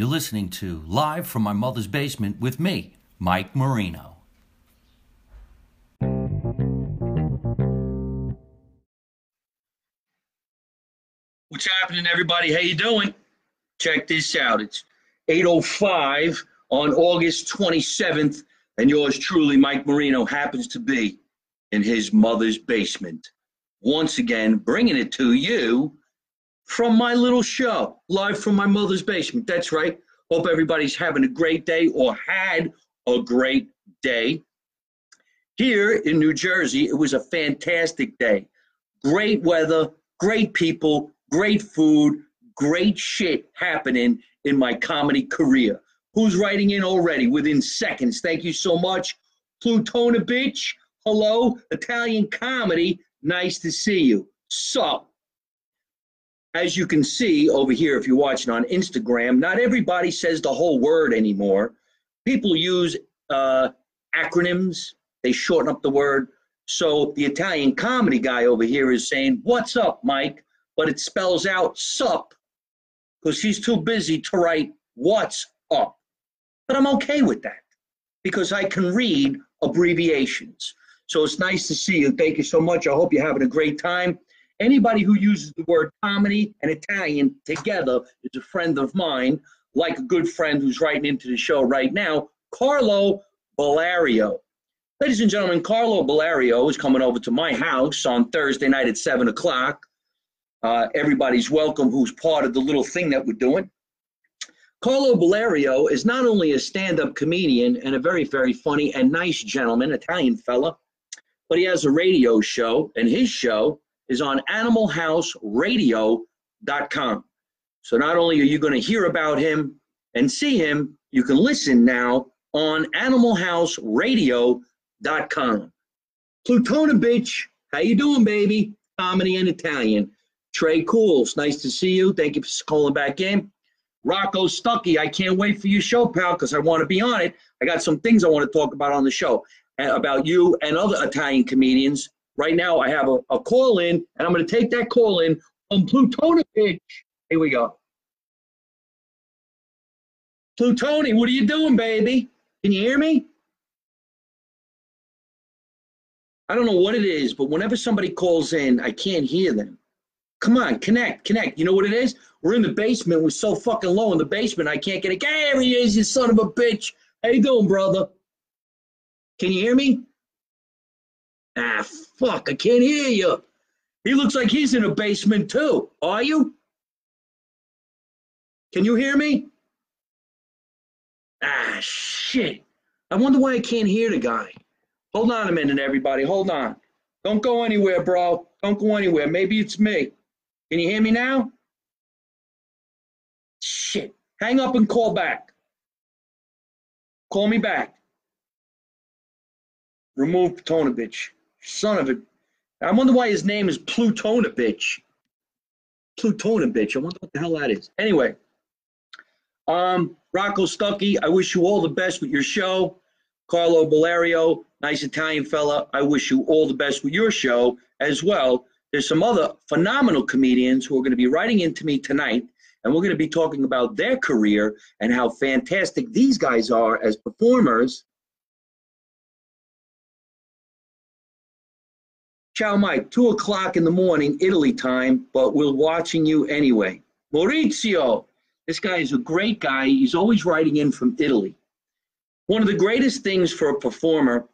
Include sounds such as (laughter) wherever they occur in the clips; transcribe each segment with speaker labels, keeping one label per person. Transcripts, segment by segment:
Speaker 1: You're listening to Live from My Mother's Basement with me, Mike Marino.
Speaker 2: What's happening, everybody? How you doing? Check this out. It's 8.05 on August 27th, and yours truly, Mike Marino, happens to be in his mother's basement. Once again, bringing it to you from my little show, live from my mother's basement. That's right. Hope everybody's having a great day or had a great day. Here in New Jersey, it was a fantastic day. Great weather, great people, great food, great shit happening in my comedy career. Who's writing in already within seconds? Thank you so much. Plutonovich, hello, Italian comedy, nice to see you. So, as you can see over here, if you're watching on Instagram, not everybody says the whole word anymore. People use uh, acronyms, they shorten up the word. So the Italian comedy guy over here is saying, What's up, Mike? But it spells out sup because he's too busy to write what's up. But I'm okay with that because I can read abbreviations. So it's nice to see you. Thank you so much. I hope you're having a great time. Anybody who uses the word comedy and Italian together is a friend of mine, like a good friend who's writing into the show right now, Carlo Bellario. Ladies and gentlemen, Carlo Bellario is coming over to my house on Thursday night at 7 o'clock. Uh, everybody's welcome who's part of the little thing that we're doing. Carlo Bellario is not only a stand up comedian and a very, very funny and nice gentleman, Italian fella, but he has a radio show, and his show is on animalhouseradio.com. So not only are you going to hear about him and see him, you can listen now on animalhouseradio.com. Plutonovich, how you doing, baby? Comedy and Italian. Trey Cools, nice to see you. Thank you for calling back in. Rocco Stuckey, I can't wait for your show, pal, because I want to be on it. I got some things I want to talk about on the show uh, about you and other Italian comedians. Right now, I have a, a call in, and I'm going to take that call in on Plutona pitch. Here we go. Plutoni, what are you doing, baby? Can you hear me? I don't know what it is, but whenever somebody calls in, I can't hear them. Come on, connect, connect. You know what it is? We're in the basement. We're so fucking low in the basement. I can't get it. There he is, you son of a bitch. How you doing, brother? Can you hear me? Ah, fuck, I can't hear you. He looks like he's in a basement too. Are you? Can you hear me? Ah, shit. I wonder why I can't hear the guy. Hold on a minute, everybody. Hold on. Don't go anywhere, bro. Don't go anywhere. Maybe it's me. Can you hear me now? Shit. Hang up and call back. Call me back. Remove Plutonovich. Son of a. I wonder why his name is Plutonovich. Plutonovich. I wonder what the hell that is. Anyway, um, Rocco Stuckey, I wish you all the best with your show. Carlo Bellario, nice Italian fella. I wish you all the best with your show as well. There's some other phenomenal comedians who are going to be writing into me tonight, and we're going to be talking about their career and how fantastic these guys are as performers. Ciao, Mike. Two o'clock in the morning, Italy time, but we're watching you anyway. Maurizio, this guy is a great guy. He's always writing in from Italy. One of the greatest things for a performer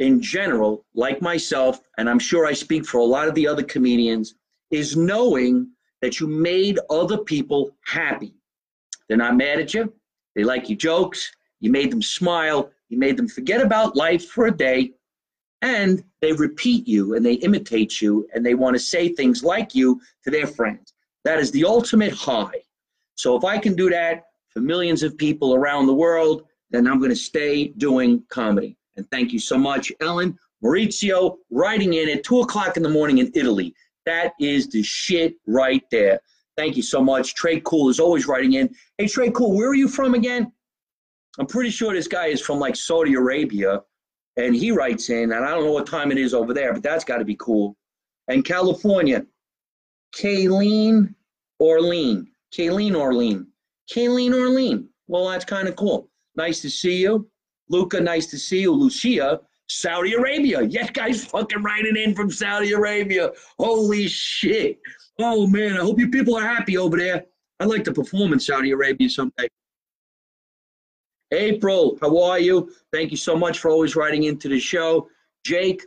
Speaker 2: in general, like myself, and I'm sure I speak for a lot of the other comedians, is knowing that you made other people happy. They're not mad at you. They like your jokes. You made them smile. You made them forget about life for a day. And they repeat you and they imitate you and they want to say things like you to their friends. That is the ultimate high. So if I can do that for millions of people around the world, then I'm going to stay doing comedy. And thank you so much, Ellen Maurizio, writing in at two o'clock in the morning in Italy. That is the shit right there. Thank you so much. Trey Cool is always writing in. Hey, Trey Cool, where are you from again? I'm pretty sure this guy is from like Saudi Arabia, and he writes in, and I don't know what time it is over there, but that's got to be cool. And California, Kayleen Orlean. Kayleen Orlean. Kayleen Orlean. Well, that's kind of cool. Nice to see you. Luca, nice to see you. Lucia, Saudi Arabia. Yes, guys fucking writing in from Saudi Arabia. Holy shit. Oh, man. I hope you people are happy over there. I'd like to perform in Saudi Arabia someday. April, how are you? Thank you so much for always writing into the show. Jake,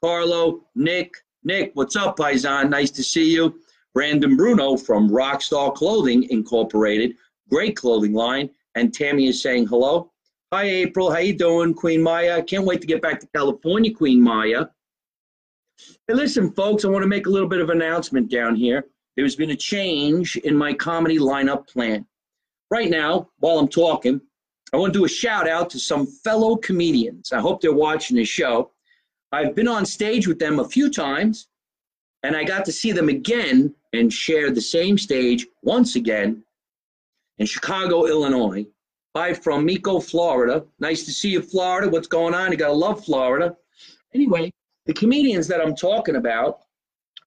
Speaker 2: Carlo, Nick. Nick, what's up, Paisan? Nice to see you. Brandon Bruno from Rockstar Clothing Incorporated. Great clothing line. And Tammy is saying hello. Hi, April. How you doing, Queen Maya? Can't wait to get back to California, Queen Maya. Hey, listen, folks, I want to make a little bit of announcement down here. There's been a change in my comedy lineup plan. Right now, while I'm talking, I want to do a shout out to some fellow comedians. I hope they're watching the show. I've been on stage with them a few times, and I got to see them again and share the same stage once again in Chicago, Illinois. Hi from Mico, Florida. Nice to see you, Florida. What's going on? You gotta love Florida. Anyway, the comedians that I'm talking about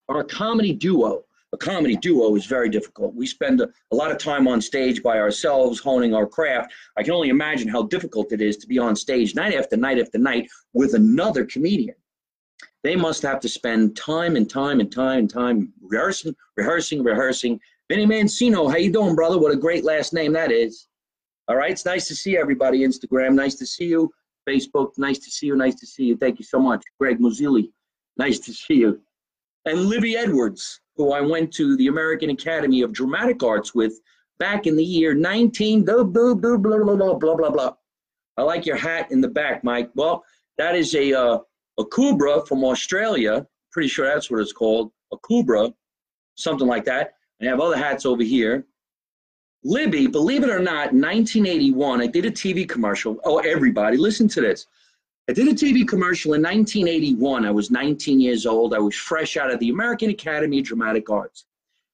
Speaker 2: are a comedy duo a comedy duo is very difficult. We spend a, a, lot of time on stage by ourselves, honing our craft. I can only imagine how difficult it is to be on stage night after night after night with another comedian. They must have to spend time and time and time and time rehearsing, rehearsing, rehearsing. Vinny Mancino, how you doing, brother? What a great last name that is. All right, it's nice to see everybody. Instagram, nice to see you. Facebook, nice to see you. Nice to see you. Thank you so much. Greg Muzili, nice to see you. And Libby Edwards, who I went to the American Academy of Dramatic Arts with back in the year 19 blah blah blah blah blah blah blah blah. I like your hat in the back, Mike. Well, that is a uh, Akubra from Australia. Pretty sure that's what it's called, Akubra, something like that. I have other hats over here. Libby, believe it or not, 1981, I did a TV commercial. Oh, everybody, listen to this. I did a TV commercial in 1981. I was 19 years old. I was fresh out of the American Academy of Dramatic Arts.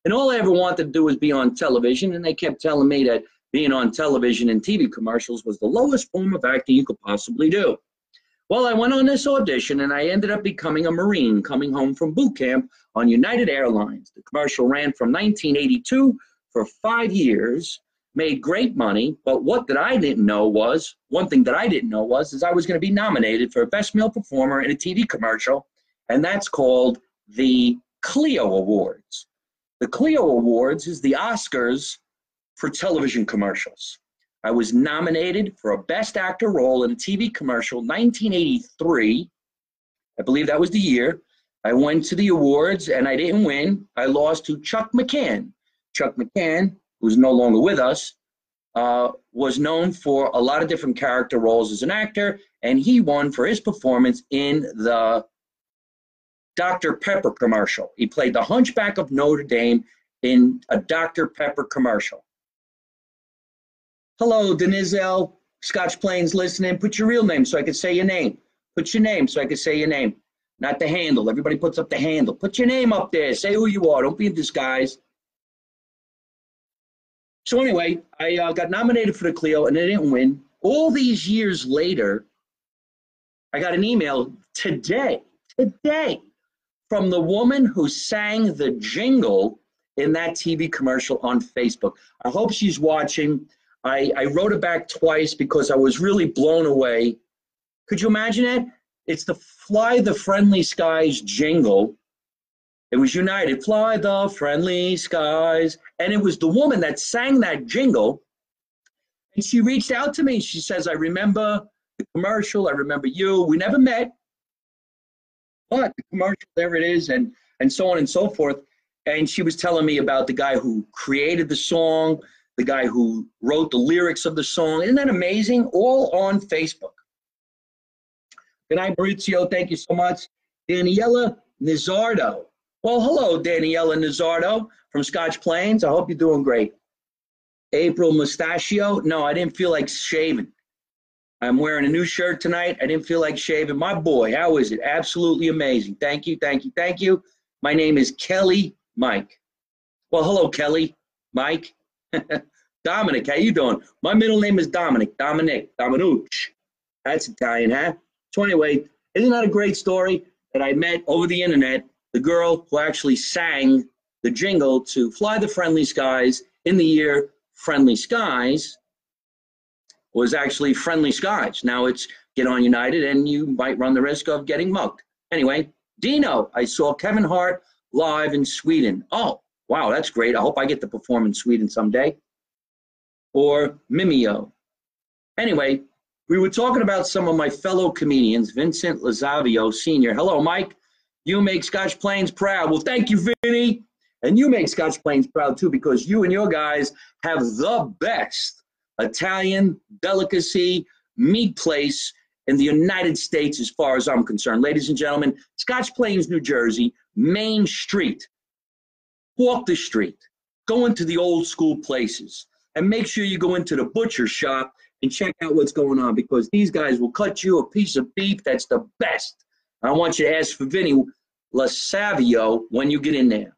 Speaker 2: And all I ever wanted to do was be on television. And they kept telling me that being on television and TV commercials was the lowest form of acting you could possibly do. Well, I went on this audition and I ended up becoming a Marine coming home from boot camp on United Airlines. The commercial ran from 1982 for five years made great money, but what that I didn't know was one thing that I didn't know was is I was going to be nominated for a best male performer in a TV commercial, and that's called the Clio Awards. The Clio Awards is the Oscars for television commercials. I was nominated for a best actor role in a TV commercial 1983. I believe that was the year. I went to the awards and I didn't win. I lost to Chuck McCann. Chuck McCann who's no longer with us, uh, was known for a lot of different character roles as an actor, and he won for his performance in the Dr. Pepper commercial. He played the Hunchback of Notre Dame in a Dr. Pepper commercial. Hello, Denizel. Scotch Plains listening. Put your real name so I can say your name. Put your name so I can say your name. Not the handle. Everybody puts up the handle. Put your name up there. Say who you are. Don't be in disguise. So anyway, I uh, got nominated for the Clio and I didn't win. All these years later, I got an email today, today, from the woman who sang the jingle in that TV commercial on Facebook. I hope she's watching. I, I wrote it back twice because I was really blown away. Could you imagine it? It's the Fly the Friendly Skies jingle it was United, fly the friendly skies. And it was the woman that sang that jingle. And she reached out to me. She says, I remember the commercial. I remember you. We never met. But the commercial, there it is, and, and so on and so forth. And she was telling me about the guy who created the song, the guy who wrote the lyrics of the song. Isn't that amazing? All on Facebook. Good night, Maurizio. Thank you so much. Daniela Nizardo. Well, hello, Daniela Nazardo from Scotch Plains. I hope you're doing great. April Mustachio. No, I didn't feel like shaving. I'm wearing a new shirt tonight. I didn't feel like shaving. My boy, how is it? Absolutely amazing. Thank you, thank you, thank you. My name is Kelly Mike. Well, hello, Kelly, Mike, (laughs) Dominic. How you doing? My middle name is Dominic. Dominic. Dominucci. That's Italian, huh? So anyway, isn't that a great story that I met over the internet the girl who actually sang the jingle to Fly the Friendly Skies in the year Friendly Skies was actually Friendly Skies. Now it's Get On United, and you might run the risk of getting mugged. Anyway, Dino, I saw Kevin Hart live in Sweden. Oh, wow, that's great. I hope I get to perform in Sweden someday. Or Mimeo. Anyway, we were talking about some of my fellow comedians, Vincent Lazavio Sr. Hello, Mike. You make Scotch Plains proud. Well, thank you, Vinny. And you make Scotch Plains proud too because you and your guys have the best Italian delicacy meat place in the United States, as far as I'm concerned. Ladies and gentlemen, Scotch Plains, New Jersey, Main Street. Walk the street, go into the old school places, and make sure you go into the butcher shop and check out what's going on because these guys will cut you a piece of beef that's the best. I want you to ask for Vinny Lasavio when you get in there.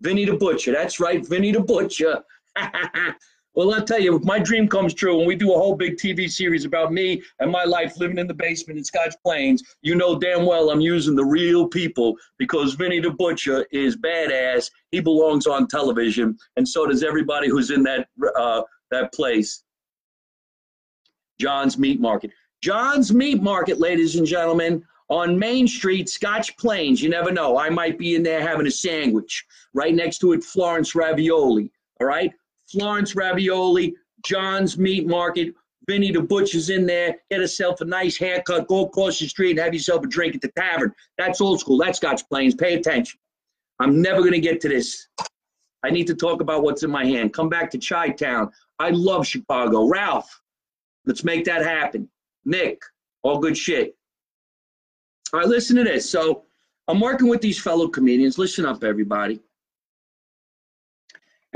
Speaker 2: Vinny the Butcher, that's right, Vinny the Butcher. (laughs) Well, I'll tell you, if my dream comes true and we do a whole big TV series about me and my life living in the basement in Scotch Plains, you know damn well I'm using the real people because Vinny the Butcher is badass. He belongs on television, and so does everybody who's in that uh, that place. John's Meat Market. John's Meat Market, ladies and gentlemen, on Main Street, Scotch Plains. You never know. I might be in there having a sandwich. Right next to it, Florence Ravioli. All right. Florence Ravioli, John's Meat Market, Vinny the Butcher's in there. Get yourself a nice haircut. Go across the street and have yourself a drink at the tavern. That's old school. That's Scotch Plains. Pay attention. I'm never going to get to this. I need to talk about what's in my hand. Come back to Chi Town. I love Chicago. Ralph, let's make that happen. Nick, all good shit. All right, listen to this. So I'm working with these fellow comedians. Listen up, everybody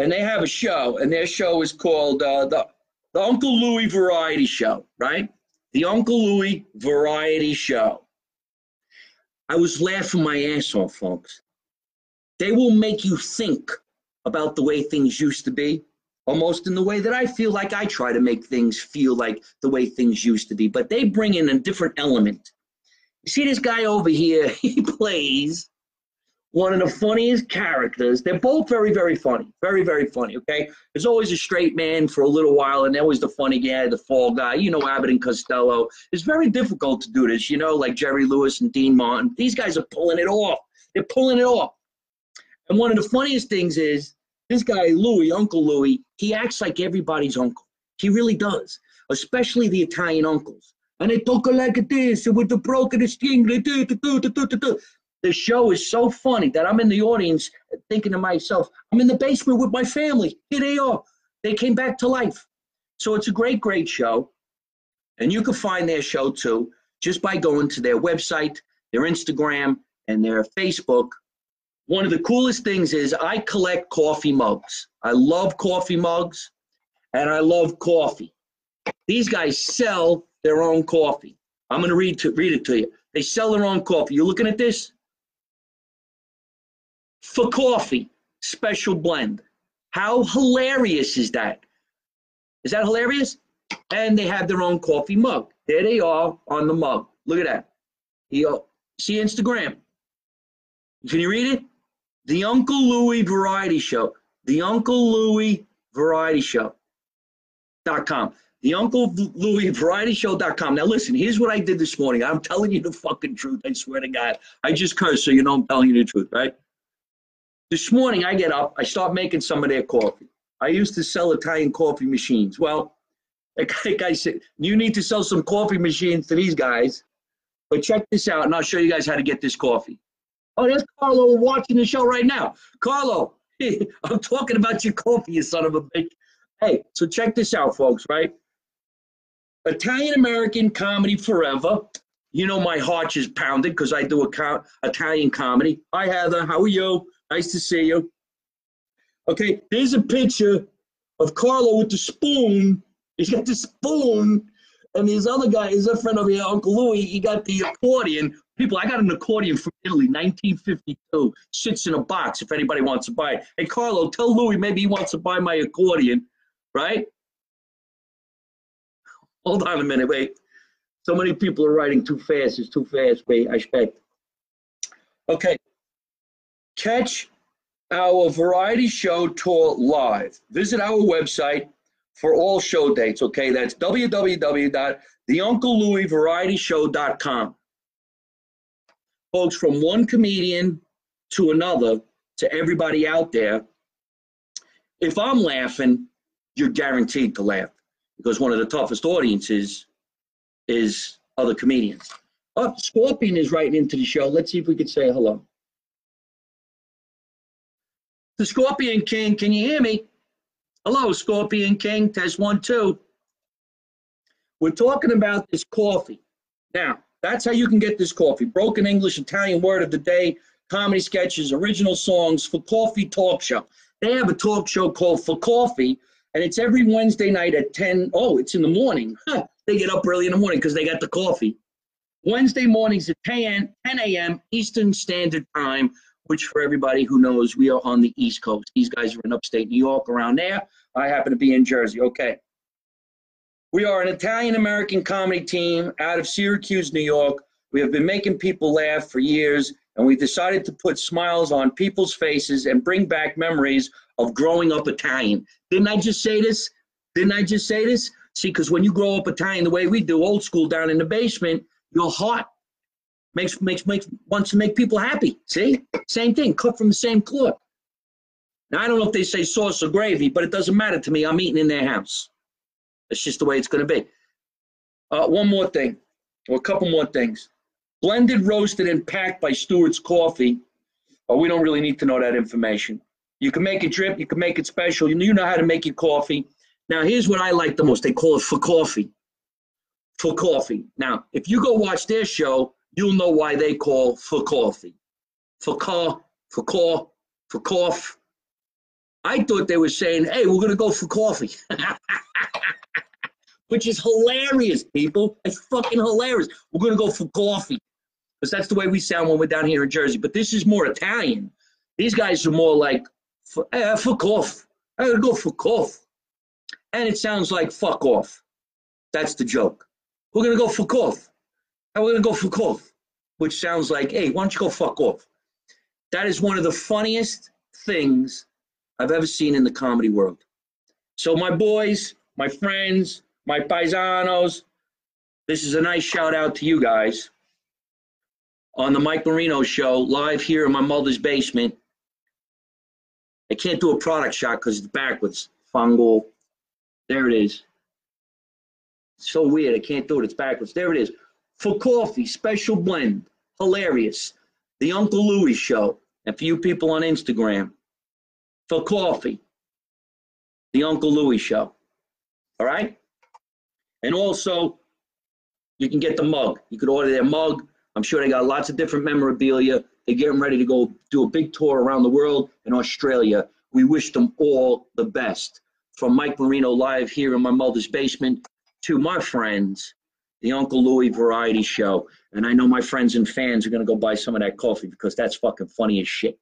Speaker 2: and they have a show, and their show is called uh, the the Uncle Louie Variety Show, right? The Uncle Louie Variety Show. I was laughing my ass off, folks. They will make you think about the way things used to be, almost in the way that I feel like I try to make things feel like the way things used to be. But they bring in a different element. See this guy over here, (laughs) he plays one of the funniest characters. They're both very, very funny. Very, very funny. Okay. There's always a straight man for a little while, and always the funny guy, the fall guy. You know, Abbott and Costello. It's very difficult to do this, you know, like Jerry Lewis and Dean Martin. These guys are pulling it off. They're pulling it off. And one of the funniest things is this guy, Louis, Uncle Louis, he acts like everybody's uncle. He really does, especially the Italian uncles. And they talk like this with the broken string. The show is so funny that I'm in the audience thinking to myself, I'm in the basement with my family. Here they are. They came back to life. So it's a great, great show. And you can find their show too just by going to their website, their Instagram, and their Facebook. One of the coolest things is I collect coffee mugs. I love coffee mugs and I love coffee. These guys sell their own coffee. I'm going to read to read it to you. They sell their own coffee. You looking at this? for coffee, special blend. How hilarious is that? Is that hilarious? And they have their own coffee mug. There they are on the mug. Look at that. You uh, see Instagram. Can you read it? The Uncle Louie Variety Show. The Uncle Louie Variety Show. The Uncle Louie Variety Show.com. Now listen, here's what I did this morning. I'm telling you the fucking truth. I swear to God. I just cursed so you know I'm telling you the truth, right? This morning I get up, I start making some of their coffee. I used to sell Italian coffee machines. Well, the guy said, you need to sell some coffee machines to these guys. But check this out, and I'll show you guys how to get this coffee. Oh, there's Carlo watching the show right now. Carlo, (laughs) I'm talking about your coffee, you son of a bitch. Hey, so check this out, folks, right? Italian American comedy forever. You know my heart is pounded because I do a co- Italian comedy. Hi, Heather. How are you? Nice to see you. Okay, there's a picture of Carlo with the spoon. He's got the spoon. And his other guy is a friend of here, Uncle Louie. He got the accordion. People, I got an accordion from Italy, 1952. Sits in a box if anybody wants to buy it. Hey, Carlo, tell Louie maybe he wants to buy my accordion, right? Hold on a minute, wait. So many people are writing too fast. It's too fast. Wait, I expect. Okay, Catch our variety show tour live. Visit our website for all show dates. Okay, that's www.theunclelouisvarietyshow.com. Folks, from one comedian to another, to everybody out there, if I'm laughing, you're guaranteed to laugh because one of the toughest audiences is other comedians. Oh, Scorpion is writing into the show. Let's see if we could say hello. The Scorpion King, can you hear me? Hello, Scorpion King, test one, two. We're talking about this coffee. Now, that's how you can get this coffee. Broken English, Italian word of the day, comedy sketches, original songs for coffee talk show. They have a talk show called For Coffee, and it's every Wednesday night at 10. Oh, it's in the morning. they get up early in the morning because they got the coffee. Wednesday mornings at 10, 10 a.m. Eastern Standard Time, which for everybody who knows, we are on the East Coast. These guys are in upstate New York, around there. I happen to be in Jersey. Okay. We are an Italian American comedy team out of Syracuse, New York. We have been making people laugh for years, and we decided to put smiles on people's faces and bring back memories of growing up Italian. Didn't I just say this? Didn't I just say this? See, because when you grow up Italian the way we do, old school down in the basement, your heart makes makes makes wants to make people happy. See, same thing, cut from the same cloth. Now I don't know if they say sauce or gravy, but it doesn't matter to me. I'm eating in their house. It's just the way it's going to be. Uh, one more thing, or a couple more things. Blended, roasted, and packed by Stewart's Coffee. Oh, we don't really need to know that information. You can make it drip. You can make it special. You know how to make your coffee. Now, here's what I like the most. They call it for coffee. For coffee. Now, if you go watch their show, you'll know why they call for coffee. For car, for call, for cough. I thought they were saying, hey, we're going to go for coffee. (laughs) Which is hilarious, people. It's fucking hilarious. We're going to go for coffee. Because that's the way we sound when we're down here in Jersey. But this is more Italian. These guys are more like, uh, fuck off. Going to go for cough. And it sounds like fuck off. That's the joke. We're to go fuck off. And we're to go fuck off. Which sounds like, hey, why don't you go fuck off? That is one of the funniest things I've ever seen in the comedy world. So, my boys, my friends, my paisanos, this is a nice shout out to you guys on the Mike Marino show, live here in my mother's basement. I can't do a product shot because it's backwards. Fungal. There it is. So weird. I can't do it. It's backwards. There it is. For coffee, special blend. Hilarious. The Uncle Louie show. And for you people on Instagram, for coffee, the Uncle Louie show. All right? And also, you can get the mug. You could order their mug. I'm sure they got lots of different memorabilia. They're getting ready to go do a big tour around the world in Australia. We wish them all the best. From Mike Marino live here in my mother's basement to my friends, the Uncle Louie Variety Show. And I know my friends and fans are going to go buy some of that coffee because that's fucking funny as shit.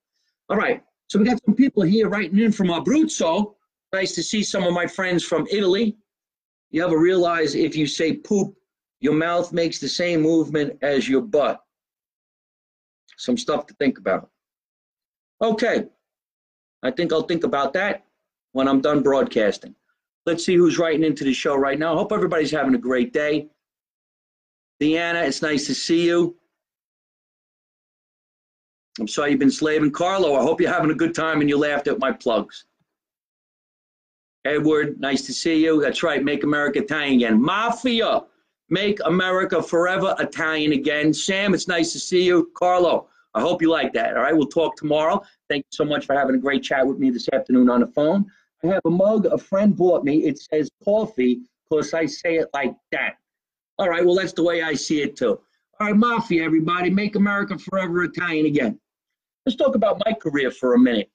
Speaker 2: All right. So we got some people here writing in from Abruzzo. Nice to see some of my friends from Italy. You ever realize if you say poop, your mouth makes the same movement as your butt? Some stuff to think about. Okay. I think I'll think about that when I'm done broadcasting. Let's see who's writing into the show right now. Hope everybody's having a great day. Deanna, it's nice to see you. I'm sorry you've been slaving. Carlo, I hope you're having a good time and you laughed at my plugs. Edward, nice to see you. That's right, make America Italian again. Mafia, make America forever Italian again. Sam, it's nice to see you. Carlo, I hope you like that. All right, we'll talk tomorrow. Thank you so much for having a great chat with me this afternoon on the phone. I have a mug a friend bought me. It says coffee because I say it like that. All right, well, that's the way I see it too. All right, Mafia, everybody, make America forever Italian again. Let's talk about my career for a minute.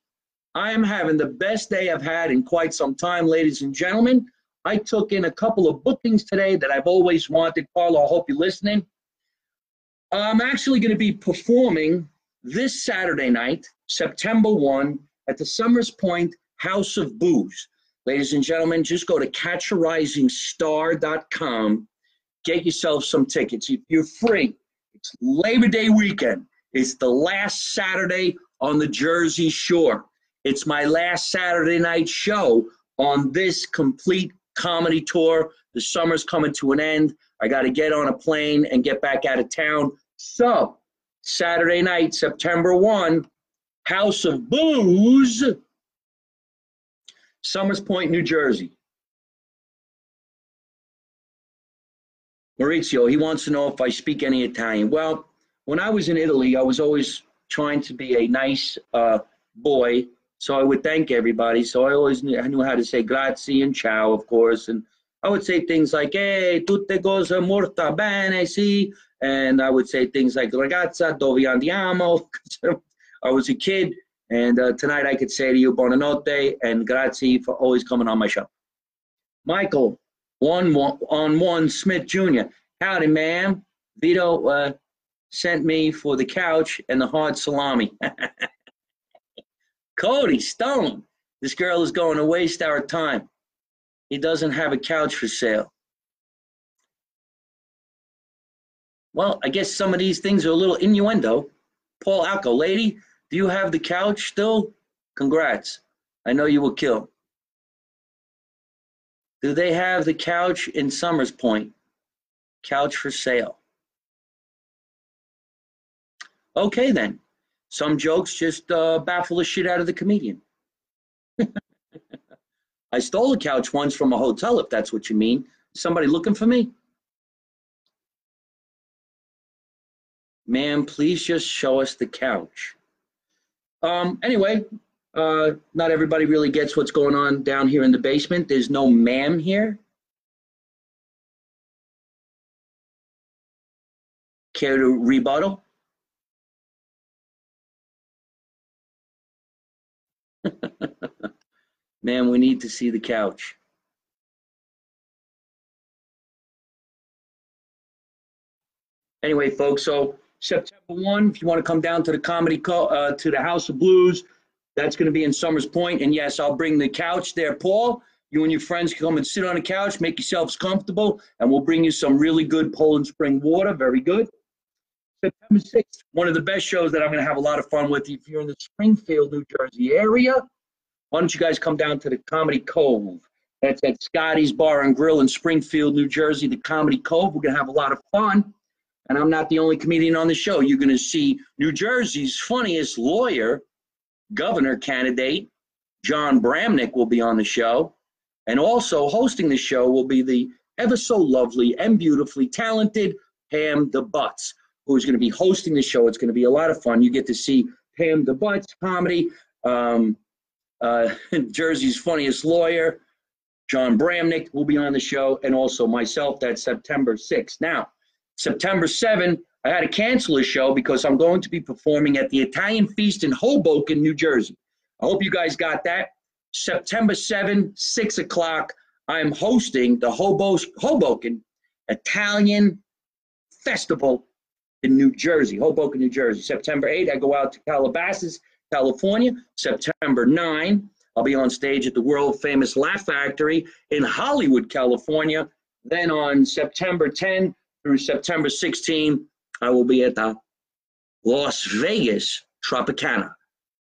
Speaker 2: I am having the best day I've had in quite some time, ladies and gentlemen. I took in a couple of bookings today that I've always wanted. Carlo, I hope you're listening. I'm actually going to be performing this Saturday night, September 1, at the Somers Point House of Booze. Ladies and gentlemen, just go to catcharisingstar.com. Get yourself some tickets. You're free, it's Labor Day weekend. It's the last Saturday on the Jersey Shore. It's my last Saturday night show on this complete comedy tour. The summer's coming to an end. I got to get on a plane and get back out of town. So, Saturday night, September 1, House of Blues, Somers Point, New Jersey. Maurizio, he wants to know if I speak any Italian. Well, when I was in Italy, I was always trying to be a nice uh, boy, so I would thank everybody. So I always knew, I knew how to say grazie and ciao, of course, and I would say things like "Hey, tutte cose molto bene, sì," and I would say things like "Ragazza, dove andiamo?" (laughs) I was a kid, and uh, tonight I could say to you "Buonanotte" and "Grazie" for always coming on my show. Michael, one, one on one Smith Jr. Howdy, ma'am. Vito uh, sent me for the couch and the hard salami. (laughs) Cody Stone, this girl is going to waste our time. He doesn't have a couch for sale. Well, I guess some of these things are a little innuendo. Paul Alco, lady, do you have the couch still? Congrats. I know you will kill. Do they have the couch in Somers Point? Couch for sale. Okay, then. Some jokes just uh, baffle the shit out of the comedian. (laughs) I stole a couch once from a hotel, if that's what you mean. Somebody looking for me? Ma'am, please just show us the couch. Um, anyway, uh, not everybody really gets what's going on down here in the basement. There's no ma'am here. Care to rebuttal? (laughs) Man, we need to see the couch. Anyway, folks, so September 1, if you want to come down to the comedy, co- uh, to the House of Blues, that's going to be in Somers Point. And yes, I'll bring the couch there, Paul. You and your friends can come and sit on the couch, make yourselves comfortable, and we'll bring you some really good Poland Spring water. Very good. September 6th, one of the best shows that I'm going to have a lot of fun with. If you're in the Springfield, New Jersey area, why don't you guys come down to the Comedy Cove? That's at Scotty's Bar and Grill in Springfield, New Jersey, the Comedy Cove. We're going to have a lot of fun. And I'm not the only comedian on the show. You're going to see New Jersey's funniest lawyer, governor candidate Jon Bramnick will be on the show. And also hosting the show will be the ever so lovely and beautifully talented Pam DeButts, who is going to be hosting the show. It's going to be a lot of fun. You get to see Pam DeButts comedy, um, uh, (laughs) Jersey's funniest lawyer, Jon Bramnick will be on the show, and also myself. That's September 6th. Now, September 7th, I had to cancel a show because I'm going to be performing at the Italian Feast in Hoboken, New Jersey. I hope you guys got that. September 7, 6 o'clock, I'm hosting the Hobo- Hoboken Italian Festival in New Jersey, Hoboken, New Jersey. September 8, I go out to Calabasas, California. September 9, I'll be on stage at the world famous Laugh Factory in Hollywood, California. Then on September 10 through September 16, I will be at the Las Vegas Tropicana.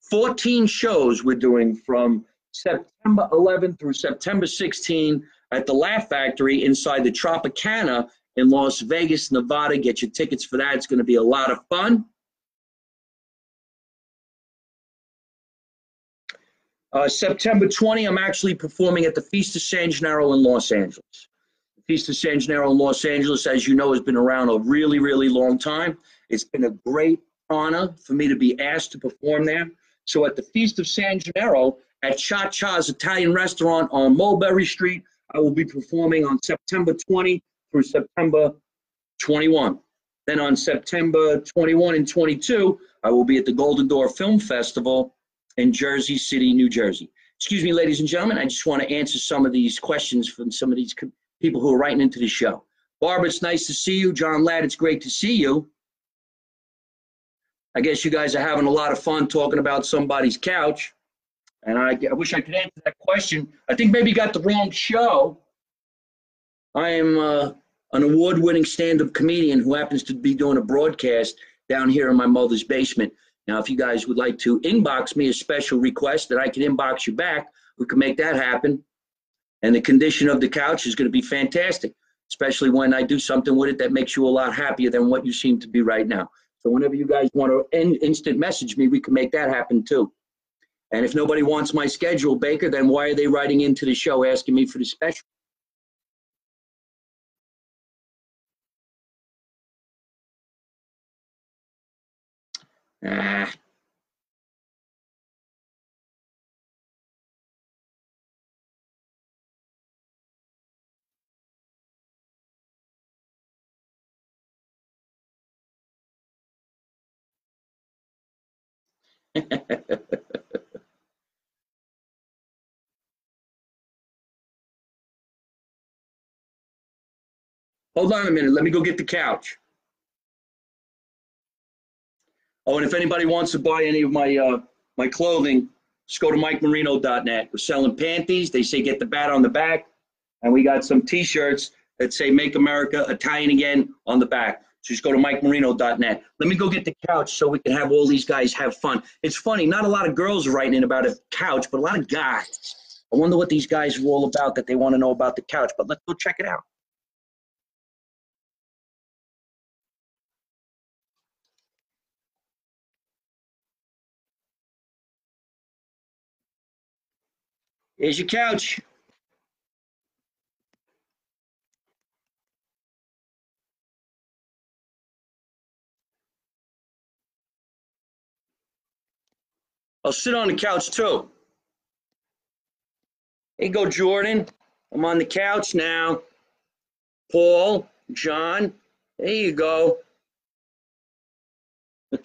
Speaker 2: 14 shows we're doing from September 11 through September 16 at the Laugh Factory inside the Tropicana in Las Vegas, Nevada. Get your tickets for that. It's going to be a lot of fun. Uh, September 20, I'm actually performing at the Feast of San Gennaro in Los Angeles. The Feast of San Gennaro in Los Angeles, as you know, has been around a really, really long time. It's been a great honor for me to be asked to perform there. So at the Feast of San Gennaro at Cha Cha's Italian restaurant on Mulberry Street, I will be performing on September 20 through September 21. Then on September 21 and 22, I will be at the Golden Door Film Festival in Jersey City, New Jersey. Excuse me, ladies and gentlemen, I just want to answer some of these questions from some of these people who are writing into the show. Barbara, it's nice to see you. John Ladd, it's great to see you. I guess you guys are having a lot of fun talking about somebody's couch. And I, I wish I could answer that question. I think maybe you got the wrong show. I am uh, an award winning stand up comedian who happens to be doing a broadcast down here in my mother's basement. Now, if you guys would like to inbox me a special request that I can inbox you back, we can make that happen. And the condition of the couch is going to be fantastic, especially when I do something with it that makes you a lot happier than what you seem to be right now. So whenever you guys want to in, instant message me, we can make that happen too. And if nobody wants my schedule, Baker, then why are they writing into the show asking me for the special? Ah. (laughs) Hold on a minute. Let me go get the couch. Oh, and if anybody wants to buy any of my uh, my clothing, just go to MikeMarino.net. We're selling panties. They say get the bat on the back, and we got some T-shirts that say "Make America Italian Again" on the back. So just go to MikeMarino.net. Let me go get the couch so we can have all these guys have fun. It's funny, not a lot of girls writing in about a couch, but a lot of guys. I wonder what these guys are all about that they want to know about the couch. But let's go check it out. Here's your couch. I'll sit on the couch too. Hey, go Jordan. I'm on the couch now. Paul, John, there you go. (laughs)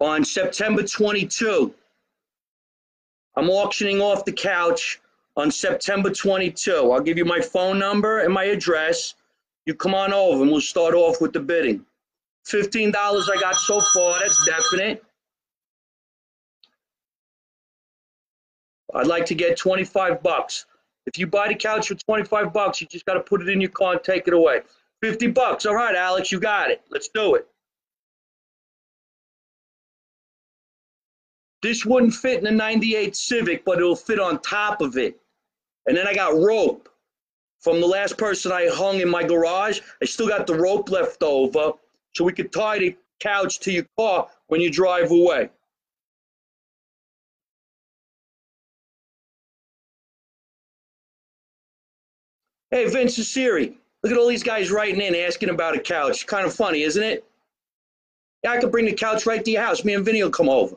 Speaker 2: on September 22. I'm auctioning off the couch on September 22. I'll give you my phone number and my address. You come on over and we'll start off with the bidding. $15 I got so far, that's definite. I'd like to get 25 bucks. If you buy the couch for 25 bucks, you just got to put it in your car and take it away. 50 bucks. All right, Alex, you got it. Let's do it. This wouldn't fit in the 98 Civic, but it'll fit on top of it. And then I got rope from the last person I hung in my garage. I still got the rope left over so we could tie the couch to your car when you drive away. Hey, Vince Siri, look at all these guys writing in asking about a couch. Kind of funny, isn't it? Yeah, I could bring the couch right to your house. Me and Vinny will come over.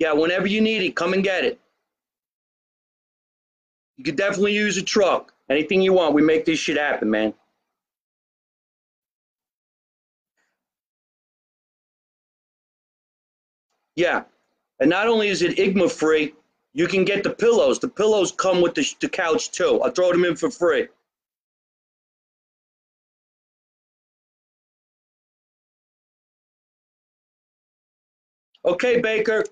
Speaker 2: Yeah, whenever you need it, come and get it. You could definitely use a truck. Anything you want, we make this shit happen, man. Yeah. And not only is it IGMA free, you can get the pillows. The pillows come with the, the couch too. I'll throw them in for free. Okay, Baker.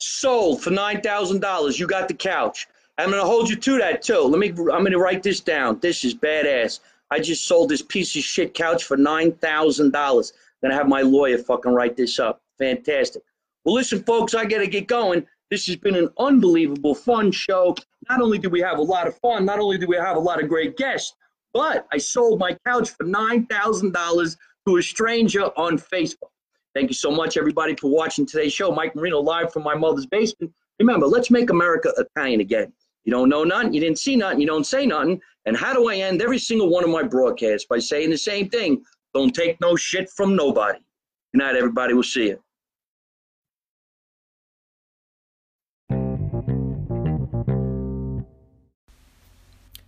Speaker 2: Sold for nine thousand dollars. You got the couch. I'm gonna hold you to that too. Let me. I'm gonna write this down. This is badass. I just sold this piece of shit couch for nine thousand dollars. Gonna have my lawyer fucking write this up. Fantastic. Well, listen, folks, I gotta get going. This has been an unbelievable, fun show. Not only do we have a lot of fun, not only do we have a lot of great guests, but I sold my couch for nine thousand dollars to a stranger on Facebook. Thank you so much, everybody, for watching today's show. Mike Marino live from my mother's basement. Remember, let's make America Italian again. You don't know nothing, you didn't see nothing, you don't say nothing. And how do I end every single one of my broadcasts? By saying the same thing don't take no shit from nobody. Good night, everybody. We'll see you.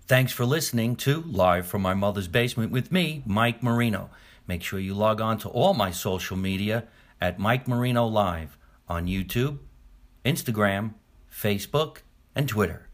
Speaker 1: Thanks for listening to Live from My Mother's Basement with me, Mike Marino. Make sure you log on to all my social media at Mike Marino Live on YouTube, Instagram, Facebook, and Twitter.